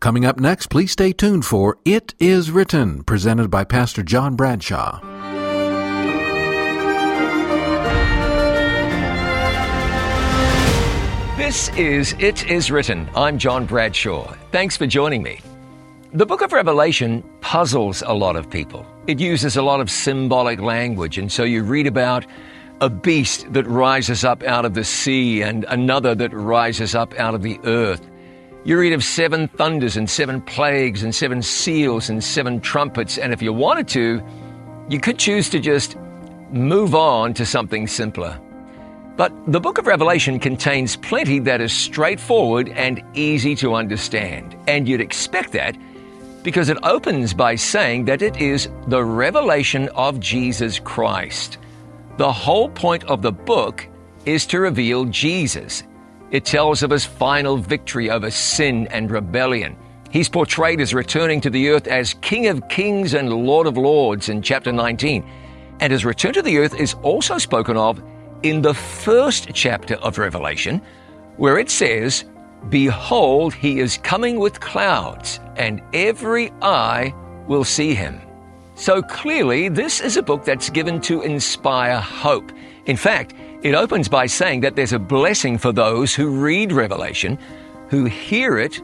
Coming up next, please stay tuned for It Is Written, presented by Pastor John Bradshaw. This is It Is Written. I'm John Bradshaw. Thanks for joining me. The book of Revelation puzzles a lot of people. It uses a lot of symbolic language, and so you read about a beast that rises up out of the sea and another that rises up out of the earth. You read of seven thunders and seven plagues and seven seals and seven trumpets, and if you wanted to, you could choose to just move on to something simpler. But the book of Revelation contains plenty that is straightforward and easy to understand. And you'd expect that because it opens by saying that it is the revelation of Jesus Christ. The whole point of the book is to reveal Jesus. It tells of his final victory over sin and rebellion. He's portrayed as returning to the earth as King of Kings and Lord of Lords in chapter 19. And his return to the earth is also spoken of in the first chapter of Revelation, where it says, Behold, he is coming with clouds, and every eye will see him. So clearly, this is a book that's given to inspire hope. In fact, it opens by saying that there's a blessing for those who read Revelation, who hear it,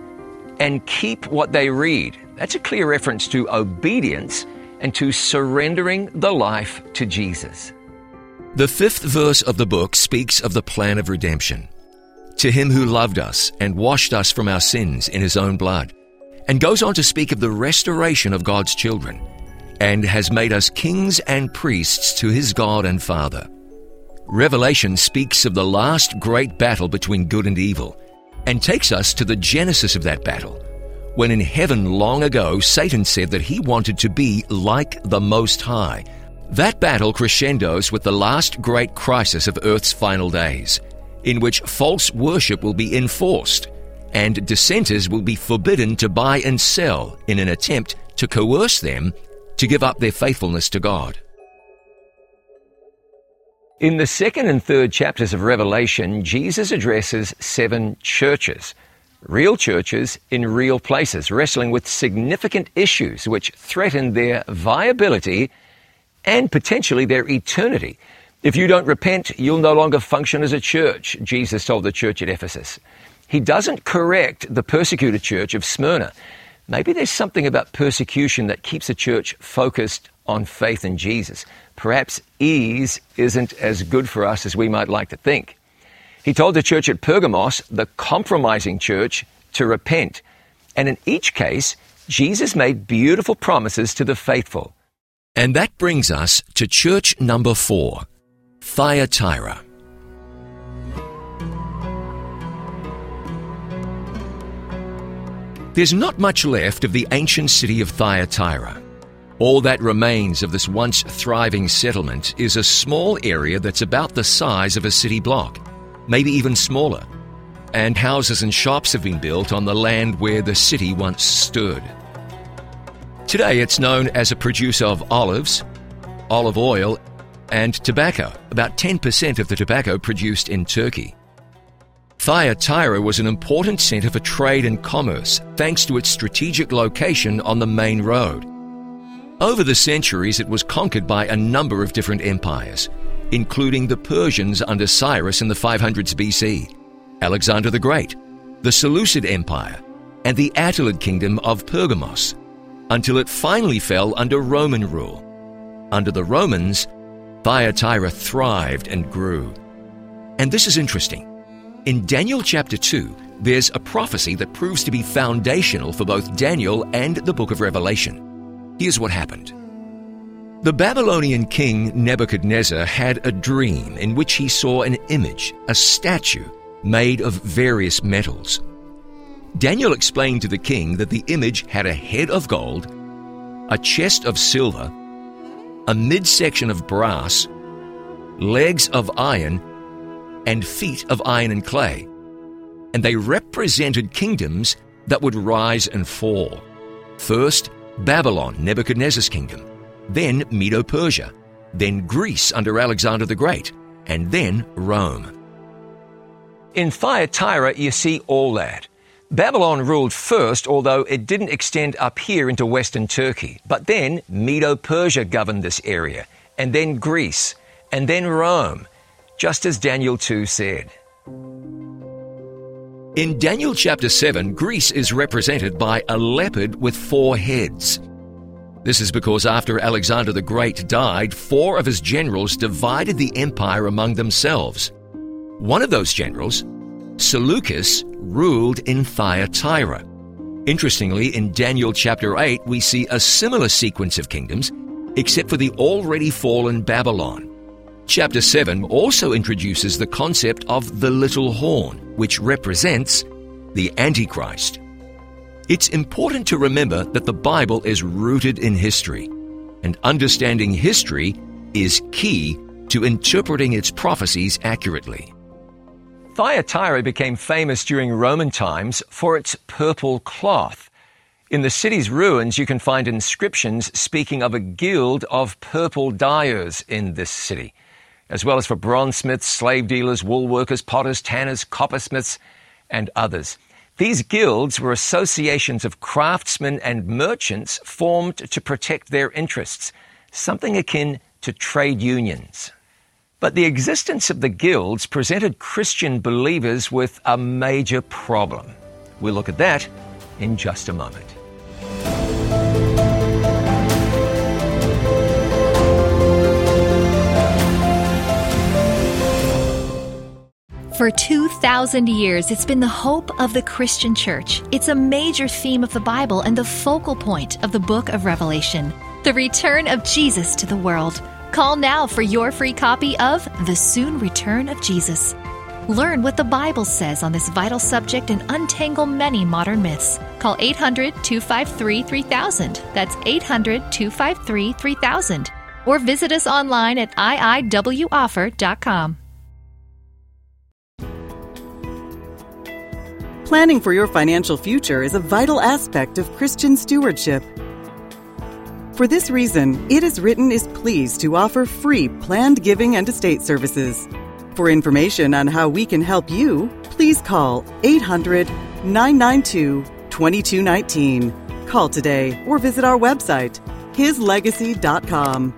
and keep what they read. That's a clear reference to obedience and to surrendering the life to Jesus. The fifth verse of the book speaks of the plan of redemption. To him who loved us and washed us from our sins in his own blood, and goes on to speak of the restoration of God's children, and has made us kings and priests to his God and Father. Revelation speaks of the last great battle between good and evil, and takes us to the genesis of that battle, when in heaven long ago Satan said that he wanted to be like the Most High that battle crescendos with the last great crisis of Earth's final days, in which false worship will be enforced and dissenters will be forbidden to buy and sell in an attempt to coerce them to give up their faithfulness to God. In the second and third chapters of Revelation, Jesus addresses seven churches, real churches in real places, wrestling with significant issues which threaten their viability and potentially their eternity. If you don't repent, you'll no longer function as a church, Jesus told the church at Ephesus. He doesn't correct the persecuted church of Smyrna. Maybe there's something about persecution that keeps a church focused on faith in Jesus. Perhaps ease isn't as good for us as we might like to think. He told the church at Pergamos, the compromising church, to repent. And in each case, Jesus made beautiful promises to the faithful. And that brings us to church number four, Thyatira. There's not much left of the ancient city of Thyatira. All that remains of this once thriving settlement is a small area that's about the size of a city block, maybe even smaller. And houses and shops have been built on the land where the city once stood. Today it's known as a producer of olives, olive oil, and tobacco, about 10% of the tobacco produced in Turkey. Thyatira was an important center for trade and commerce thanks to its strategic location on the main road. Over the centuries, it was conquered by a number of different empires, including the Persians under Cyrus in the 500s BC, Alexander the Great, the Seleucid Empire, and the Attalid Kingdom of Pergamos until it finally fell under Roman rule. Under the Romans, Thyatira thrived and grew. And this is interesting. In Daniel chapter 2, there's a prophecy that proves to be foundational for both Daniel and the book of Revelation. Here's what happened. The Babylonian king Nebuchadnezzar had a dream in which he saw an image, a statue, made of various metals. Daniel explained to the king that the image had a head of gold, a chest of silver, a midsection of brass, legs of iron, and feet of iron and clay. And they represented kingdoms that would rise and fall. First, Babylon, Nebuchadnezzar's kingdom, then Medo Persia, then Greece under Alexander the Great, and then Rome. In Thyatira, you see all that Babylon ruled first, although it didn't extend up here into western Turkey. But then Medo Persia governed this area, and then Greece, and then Rome, just as Daniel 2 said. In Daniel chapter 7, Greece is represented by a leopard with four heads. This is because after Alexander the Great died, four of his generals divided the empire among themselves. One of those generals, Seleucus, ruled in Thyatira. Interestingly, in Daniel chapter 8, we see a similar sequence of kingdoms, except for the already fallen Babylon. Chapter 7 also introduces the concept of the little horn, which represents the Antichrist. It's important to remember that the Bible is rooted in history, and understanding history is key to interpreting its prophecies accurately. Thyatira became famous during Roman times for its purple cloth. In the city's ruins, you can find inscriptions speaking of a guild of purple dyers in this city as well as for bronze smiths, slave dealers, wool workers, potters, tanners, coppersmiths, and others. These guilds were associations of craftsmen and merchants formed to protect their interests, something akin to trade unions. But the existence of the guilds presented Christian believers with a major problem. We'll look at that in just a moment. For 2,000 years, it's been the hope of the Christian church. It's a major theme of the Bible and the focal point of the book of Revelation the return of Jesus to the world. Call now for your free copy of The Soon Return of Jesus. Learn what the Bible says on this vital subject and untangle many modern myths. Call 800 253 3000. That's 800 253 3000. Or visit us online at iiwoffer.com. Planning for your financial future is a vital aspect of Christian stewardship. For this reason, It Is Written is pleased to offer free planned giving and estate services. For information on how we can help you, please call 800 992 2219. Call today or visit our website, hislegacy.com.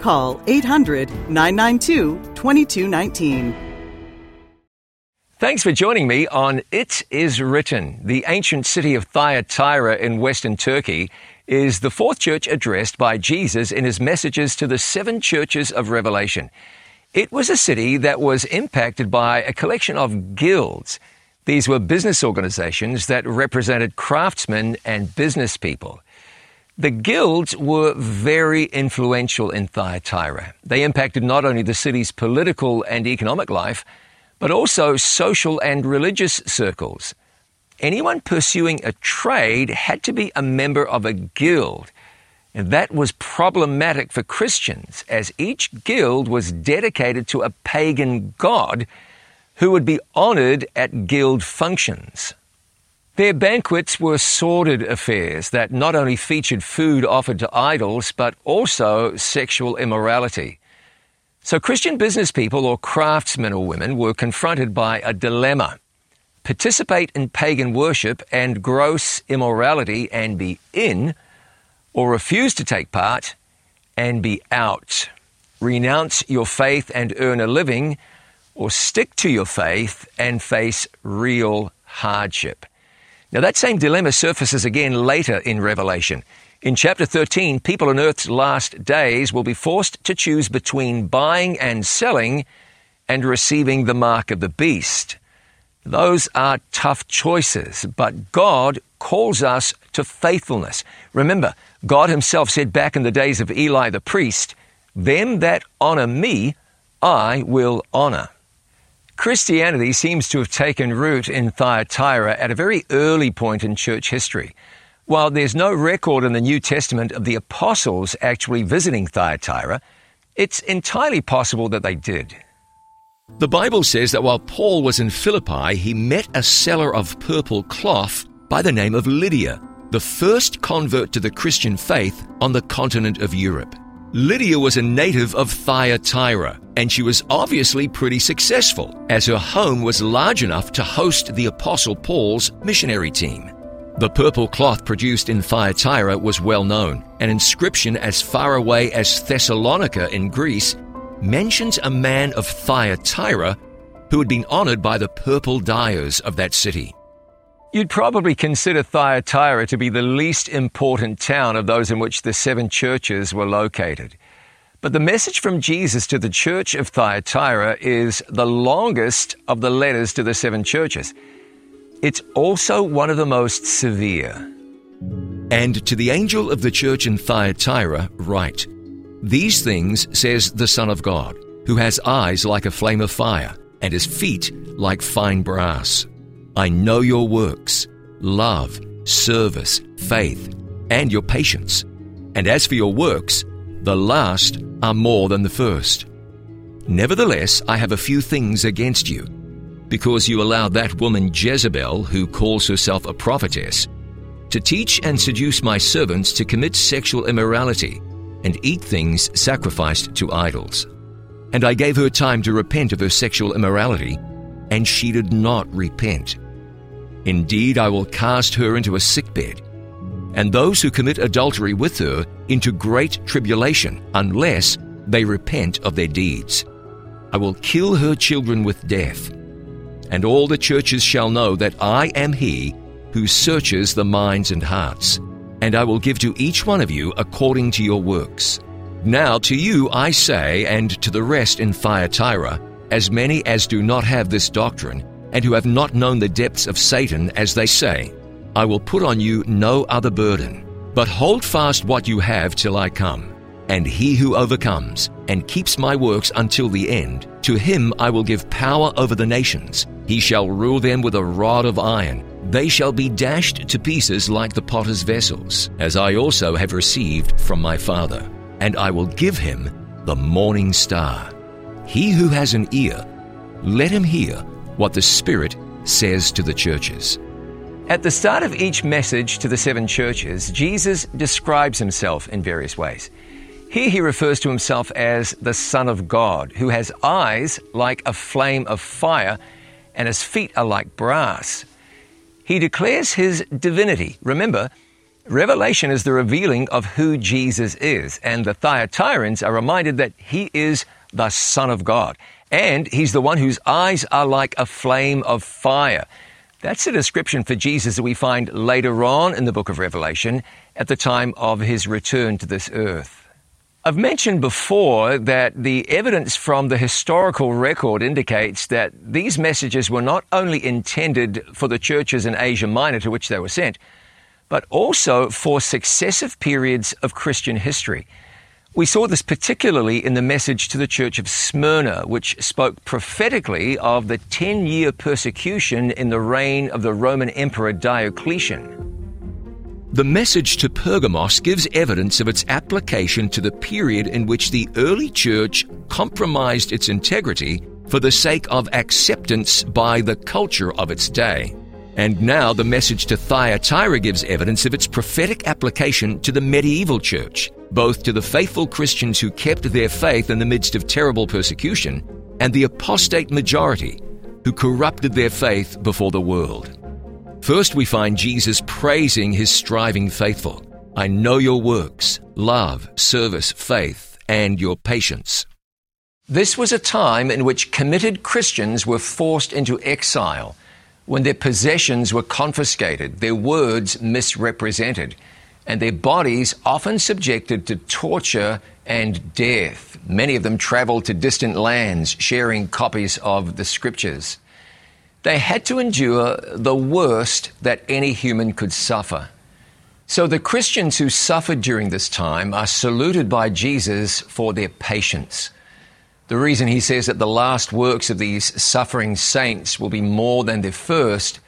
Call 800 992 2219. Thanks for joining me on It Is Written. The ancient city of Thyatira in western Turkey is the fourth church addressed by Jesus in his messages to the seven churches of Revelation. It was a city that was impacted by a collection of guilds. These were business organizations that represented craftsmen and business people. The guilds were very influential in Thyatira. They impacted not only the city's political and economic life, but also social and religious circles. Anyone pursuing a trade had to be a member of a guild. And that was problematic for Christians, as each guild was dedicated to a pagan god who would be honored at guild functions. Their banquets were sordid affairs that not only featured food offered to idols, but also sexual immorality. So Christian business people or craftsmen or women were confronted by a dilemma. Participate in pagan worship and gross immorality and be in, or refuse to take part and be out. Renounce your faith and earn a living, or stick to your faith and face real hardship. Now, that same dilemma surfaces again later in Revelation. In chapter 13, people on earth's last days will be forced to choose between buying and selling and receiving the mark of the beast. Those are tough choices, but God calls us to faithfulness. Remember, God Himself said back in the days of Eli the priest, Them that honor me, I will honor. Christianity seems to have taken root in Thyatira at a very early point in church history. While there's no record in the New Testament of the apostles actually visiting Thyatira, it's entirely possible that they did. The Bible says that while Paul was in Philippi, he met a seller of purple cloth by the name of Lydia, the first convert to the Christian faith on the continent of Europe. Lydia was a native of Thyatira, and she was obviously pretty successful, as her home was large enough to host the Apostle Paul's missionary team. The purple cloth produced in Thyatira was well known. An inscription as far away as Thessalonica in Greece mentions a man of Thyatira who had been honored by the purple dyers of that city. You'd probably consider Thyatira to be the least important town of those in which the seven churches were located. But the message from Jesus to the church of Thyatira is the longest of the letters to the seven churches. It's also one of the most severe. And to the angel of the church in Thyatira, write These things says the Son of God, who has eyes like a flame of fire, and his feet like fine brass. I know your works, love, service, faith, and your patience. And as for your works, the last are more than the first. Nevertheless, I have a few things against you, because you allowed that woman Jezebel, who calls herself a prophetess, to teach and seduce my servants to commit sexual immorality and eat things sacrificed to idols. And I gave her time to repent of her sexual immorality, and she did not repent. Indeed, I will cast her into a sickbed, and those who commit adultery with her into great tribulation, unless they repent of their deeds. I will kill her children with death. And all the churches shall know that I am he who searches the minds and hearts, and I will give to each one of you according to your works. Now to you I say, and to the rest in Thyatira, as many as do not have this doctrine, and who have not known the depths of Satan, as they say, I will put on you no other burden. But hold fast what you have till I come. And he who overcomes and keeps my works until the end, to him I will give power over the nations. He shall rule them with a rod of iron. They shall be dashed to pieces like the potter's vessels, as I also have received from my Father. And I will give him the morning star. He who has an ear, let him hear what the Spirit says to the churches. At the start of each message to the seven churches, Jesus describes himself in various ways. Here he refers to himself as the Son of God, who has eyes like a flame of fire and his feet are like brass. He declares his divinity. Remember, Revelation is the revealing of who Jesus is, and the Thyatirans are reminded that he is the Son of God. And he's the one whose eyes are like a flame of fire. That's a description for Jesus that we find later on in the book of Revelation at the time of his return to this earth. I've mentioned before that the evidence from the historical record indicates that these messages were not only intended for the churches in Asia Minor to which they were sent, but also for successive periods of Christian history. We saw this particularly in the message to the church of Smyrna, which spoke prophetically of the 10 year persecution in the reign of the Roman Emperor Diocletian. The message to Pergamos gives evidence of its application to the period in which the early church compromised its integrity for the sake of acceptance by the culture of its day. And now the message to Thyatira gives evidence of its prophetic application to the medieval church, both to the faithful Christians who kept their faith in the midst of terrible persecution, and the apostate majority who corrupted their faith before the world. First, we find Jesus praising his striving faithful. I know your works, love, service, faith, and your patience. This was a time in which committed Christians were forced into exile when their possessions were confiscated, their words misrepresented, and their bodies often subjected to torture and death. Many of them traveled to distant lands, sharing copies of the scriptures. They had to endure the worst that any human could suffer. So the Christians who suffered during this time are saluted by Jesus for their patience. The reason he says that the last works of these suffering saints will be more than their first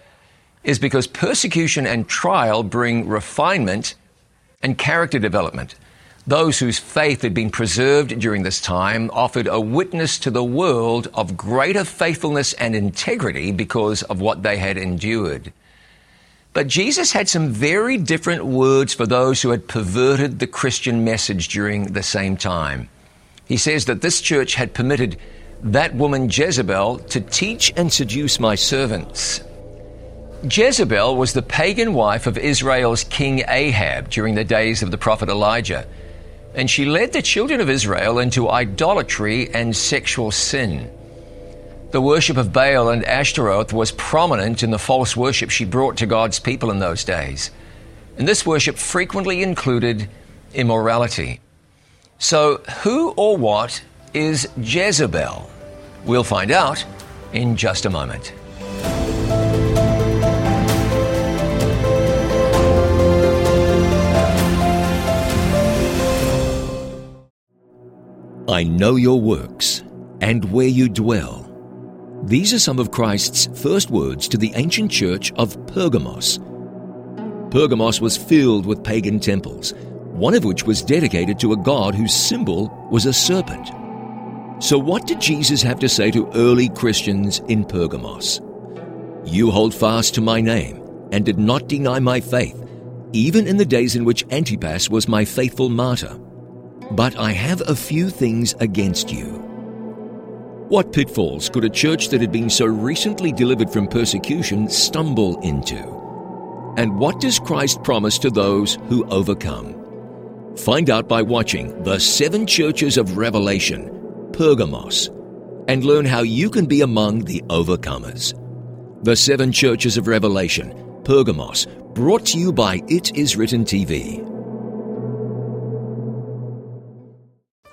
is because persecution and trial bring refinement and character development. Those whose faith had been preserved during this time offered a witness to the world of greater faithfulness and integrity because of what they had endured. But Jesus had some very different words for those who had perverted the Christian message during the same time. He says that this church had permitted that woman Jezebel to teach and seduce my servants. Jezebel was the pagan wife of Israel's king Ahab during the days of the prophet Elijah, and she led the children of Israel into idolatry and sexual sin. The worship of Baal and Ashtaroth was prominent in the false worship she brought to God's people in those days. And this worship frequently included immorality. So, who or what is Jezebel? We'll find out in just a moment. I know your works and where you dwell. These are some of Christ's first words to the ancient church of Pergamos. Pergamos was filled with pagan temples, one of which was dedicated to a god whose symbol was a serpent. So, what did Jesus have to say to early Christians in Pergamos? You hold fast to my name and did not deny my faith, even in the days in which Antipas was my faithful martyr. But I have a few things against you. What pitfalls could a church that had been so recently delivered from persecution stumble into? And what does Christ promise to those who overcome? Find out by watching The Seven Churches of Revelation, Pergamos, and learn how you can be among the overcomers. The Seven Churches of Revelation, Pergamos, brought to you by It Is Written TV.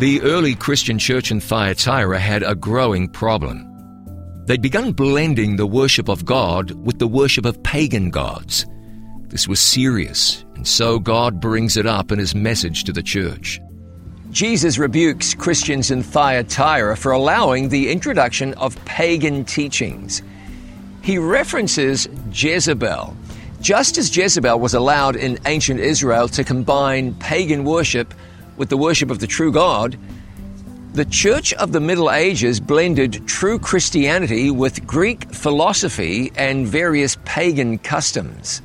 The early Christian church in Thyatira had a growing problem. They'd begun blending the worship of God with the worship of pagan gods. This was serious, and so God brings it up in his message to the church. Jesus rebukes Christians in Thyatira for allowing the introduction of pagan teachings. He references Jezebel. Just as Jezebel was allowed in ancient Israel to combine pagan worship with the worship of the true God, the Church of the Middle Ages blended true Christianity with Greek philosophy and various pagan customs.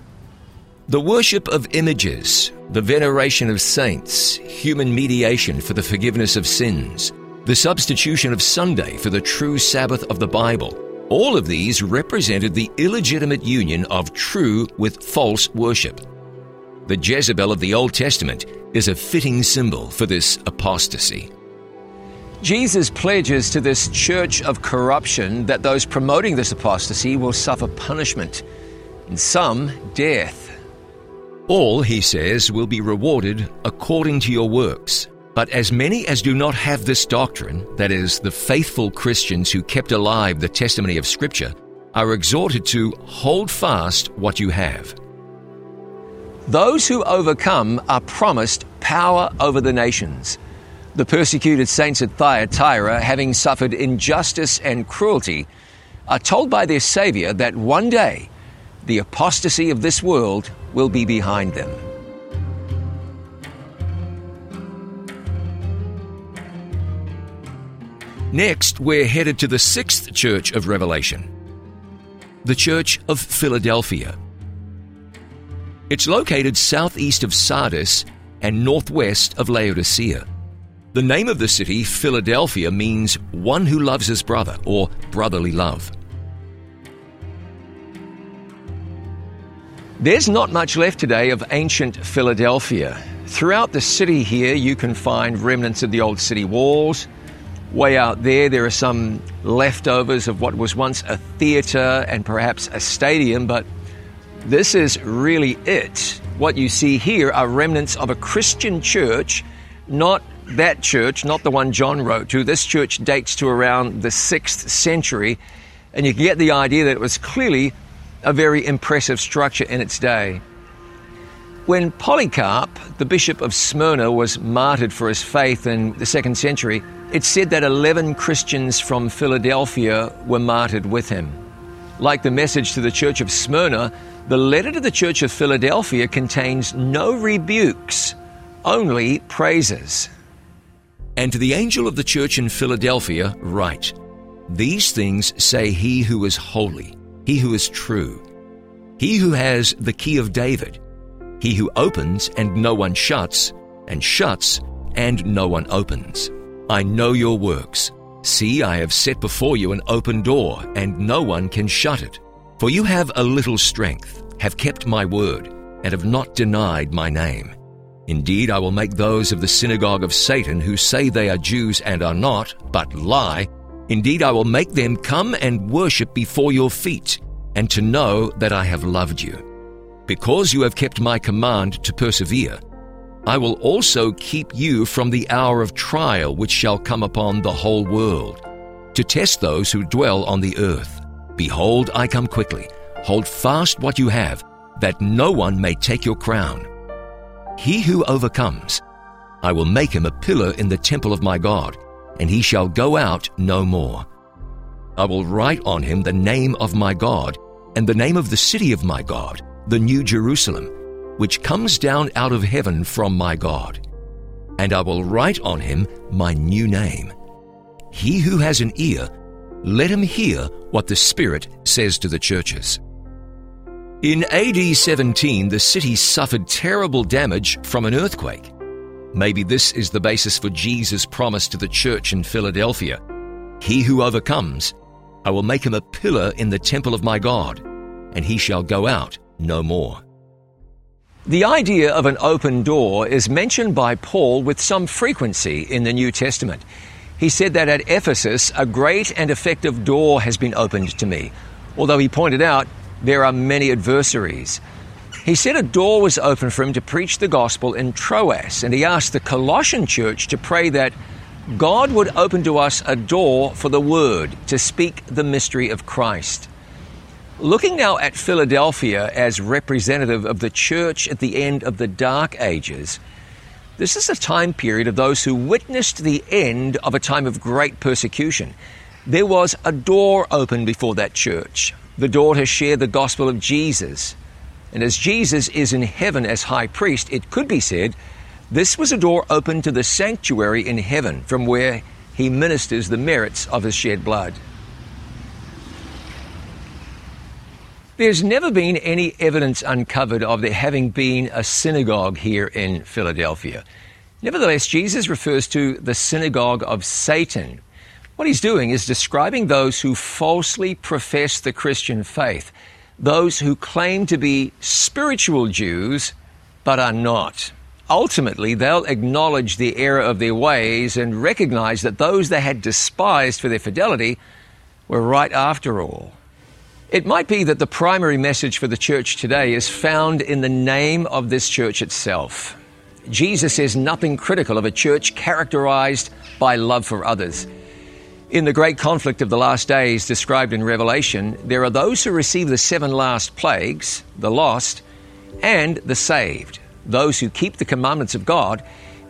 The worship of images, the veneration of saints, human mediation for the forgiveness of sins, the substitution of Sunday for the true Sabbath of the Bible, all of these represented the illegitimate union of true with false worship. The Jezebel of the Old Testament is a fitting symbol for this apostasy. Jesus pledges to this church of corruption that those promoting this apostasy will suffer punishment, and some death. All, he says, will be rewarded according to your works. But as many as do not have this doctrine, that is, the faithful Christians who kept alive the testimony of Scripture, are exhorted to hold fast what you have. Those who overcome are promised power over the nations. The persecuted saints at Thyatira, having suffered injustice and cruelty, are told by their Savior that one day the apostasy of this world will be behind them. Next, we're headed to the sixth church of Revelation, the Church of Philadelphia. It's located southeast of Sardis and northwest of Laodicea. The name of the city, Philadelphia, means one who loves his brother or brotherly love. There's not much left today of ancient Philadelphia. Throughout the city here, you can find remnants of the old city walls. Way out there, there are some leftovers of what was once a theatre and perhaps a stadium, but this is really it. What you see here are remnants of a Christian church, not that church, not the one John wrote to. This church dates to around the 6th century And you get the idea that it was clearly a very impressive structure in its day. When Polycarp, the bishop of Smyrna, was martyred for his faith in the second century, it's said that 11 Christians from Philadelphia were martyred with him. Like the message to the church of Smyrna, the letter to the church of Philadelphia contains no rebukes, only praises. And to the angel of the church in Philadelphia, write These things say he who is holy, he who is true, he who has the key of David, he who opens and no one shuts, and shuts and no one opens. I know your works. See, I have set before you an open door, and no one can shut it. For you have a little strength, have kept my word, and have not denied my name. Indeed, I will make those of the synagogue of Satan who say they are Jews and are not, but lie. Indeed, I will make them come and worship before your feet, and to know that I have loved you. Because you have kept my command to persevere, I will also keep you from the hour of trial which shall come upon the whole world, to test those who dwell on the earth. Behold, I come quickly. Hold fast what you have, that no one may take your crown. He who overcomes, I will make him a pillar in the temple of my God, and he shall go out no more. I will write on him the name of my God, and the name of the city of my God, the New Jerusalem, which comes down out of heaven from my God. And I will write on him my new name. He who has an ear, let him hear what the Spirit says to the churches. In AD 17, the city suffered terrible damage from an earthquake. Maybe this is the basis for Jesus' promise to the church in Philadelphia He who overcomes, I will make him a pillar in the temple of my God, and he shall go out no more. The idea of an open door is mentioned by Paul with some frequency in the New Testament. He said that at Ephesus, a great and effective door has been opened to me, although he pointed out there are many adversaries. He said a door was open for him to preach the gospel in Troas, and he asked the Colossian church to pray that God would open to us a door for the word to speak the mystery of Christ. Looking now at Philadelphia as representative of the church at the end of the Dark Ages, this is a time period of those who witnessed the end of a time of great persecution. There was a door open before that church, the door to share the gospel of Jesus. And as Jesus is in heaven as high priest, it could be said this was a door open to the sanctuary in heaven from where he ministers the merits of his shed blood. There's never been any evidence uncovered of there having been a synagogue here in Philadelphia. Nevertheless, Jesus refers to the synagogue of Satan. What he's doing is describing those who falsely profess the Christian faith, those who claim to be spiritual Jews but are not. Ultimately, they'll acknowledge the error of their ways and recognize that those they had despised for their fidelity were right after all. It might be that the primary message for the church today is found in the name of this church itself. Jesus says nothing critical of a church characterized by love for others. In the great conflict of the last days described in Revelation, there are those who receive the seven last plagues, the lost, and the saved, those who keep the commandments of God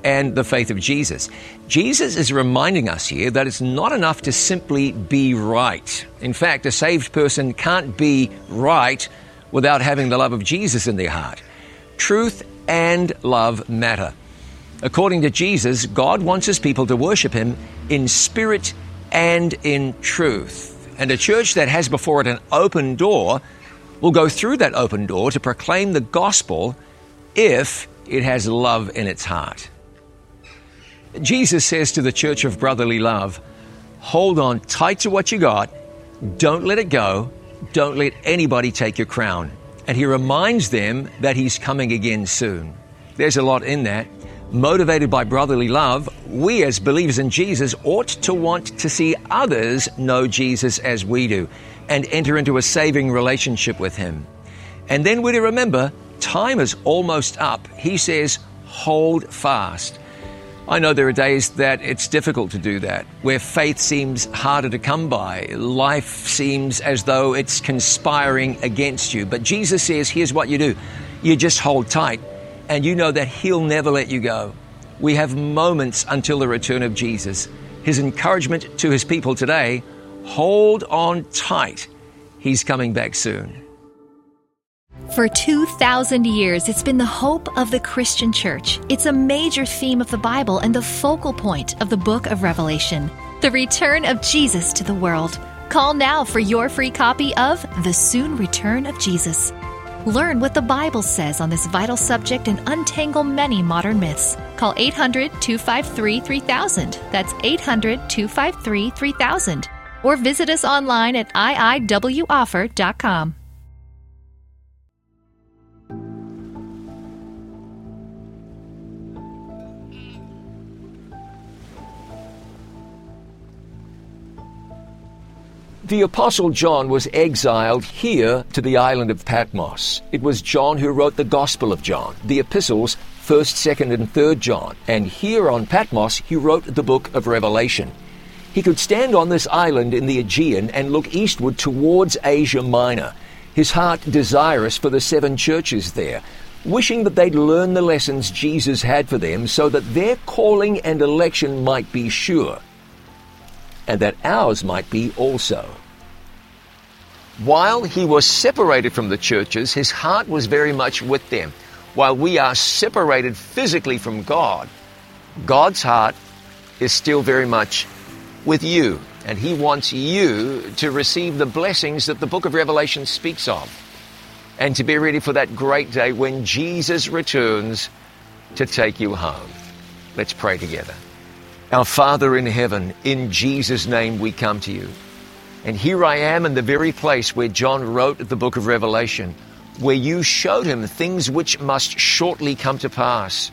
and the faith of Jesus. Jesus is reminding us here that it's not enough to simply be right. In fact, a saved person can't be right without having the love of Jesus in their heart. Truth and love matter. According to Jesus, God wants his people to worship him in spirit and in truth. And a church that has before it an open door will go through that open door to proclaim the gospel if it has love in its heart. Jesus says to the church of brotherly love, hold on tight to what you got, don't let it go, don't let anybody take your crown. And he reminds them that he's coming again soon. There's a lot in that. Motivated by brotherly love, we as believers in Jesus ought to want to see others know Jesus as we do and enter into a saving relationship with him. And then we're to remember time is almost up. He says, hold fast. I know there are days that it's difficult to do that, where faith seems harder to come by. Life seems as though it's conspiring against you. But Jesus says, here's what you do you just hold tight, and you know that He'll never let you go. We have moments until the return of Jesus. His encouragement to His people today hold on tight. He's coming back soon. For 2,000 years, it's been the hope of the Christian church. It's a major theme of the Bible and the focal point of the book of Revelation the return of Jesus to the world. Call now for your free copy of The Soon Return of Jesus. Learn what the Bible says on this vital subject and untangle many modern myths. Call 800 253 3000. That's 800 253 3000. Or visit us online at iiwoffer.com. The Apostle John was exiled here to the island of Patmos. It was John who wrote the Gospel of John, the epistles, 1st, 2nd, and 3rd John, and here on Patmos he wrote the book of Revelation. He could stand on this island in the Aegean and look eastward towards Asia Minor, his heart desirous for the seven churches there, wishing that they'd learn the lessons Jesus had for them so that their calling and election might be sure and that ours might be also. While he was separated from the churches, his heart was very much with them. While we are separated physically from God, God's heart is still very much with you, and he wants you to receive the blessings that the book of Revelation speaks of, and to be ready for that great day when Jesus returns to take you home. Let's pray together. Our Father in heaven, in Jesus' name we come to you. And here I am in the very place where John wrote the book of Revelation, where you showed him things which must shortly come to pass,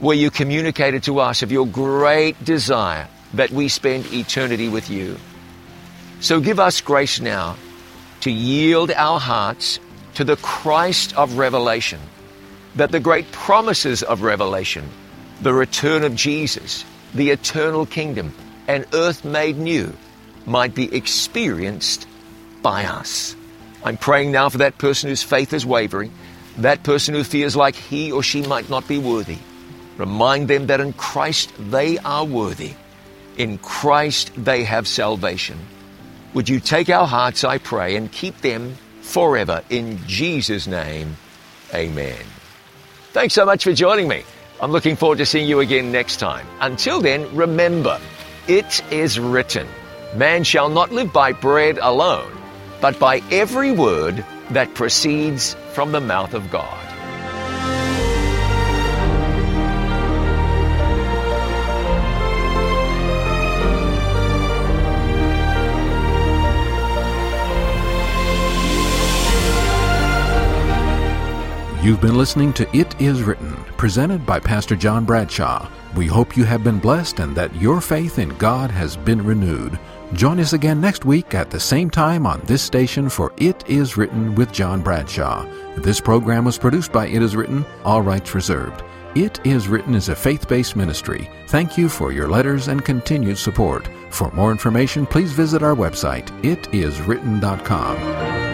where you communicated to us of your great desire that we spend eternity with you. So give us grace now to yield our hearts to the Christ of Revelation, that the great promises of Revelation the return of Jesus, the eternal kingdom, and earth made new might be experienced by us. I'm praying now for that person whose faith is wavering, that person who feels like he or she might not be worthy. Remind them that in Christ they are worthy. In Christ they have salvation. Would you take our hearts, I pray, and keep them forever in Jesus' name? Amen. Thanks so much for joining me. I'm looking forward to seeing you again next time. Until then, remember, it is written, Man shall not live by bread alone, but by every word that proceeds from the mouth of God. You've been listening to It Is Written, presented by Pastor John Bradshaw. We hope you have been blessed and that your faith in God has been renewed. Join us again next week at the same time on this station for It Is Written with John Bradshaw. This program was produced by It Is Written, all rights reserved. It Is Written is a faith based ministry. Thank you for your letters and continued support. For more information, please visit our website, itiswritten.com.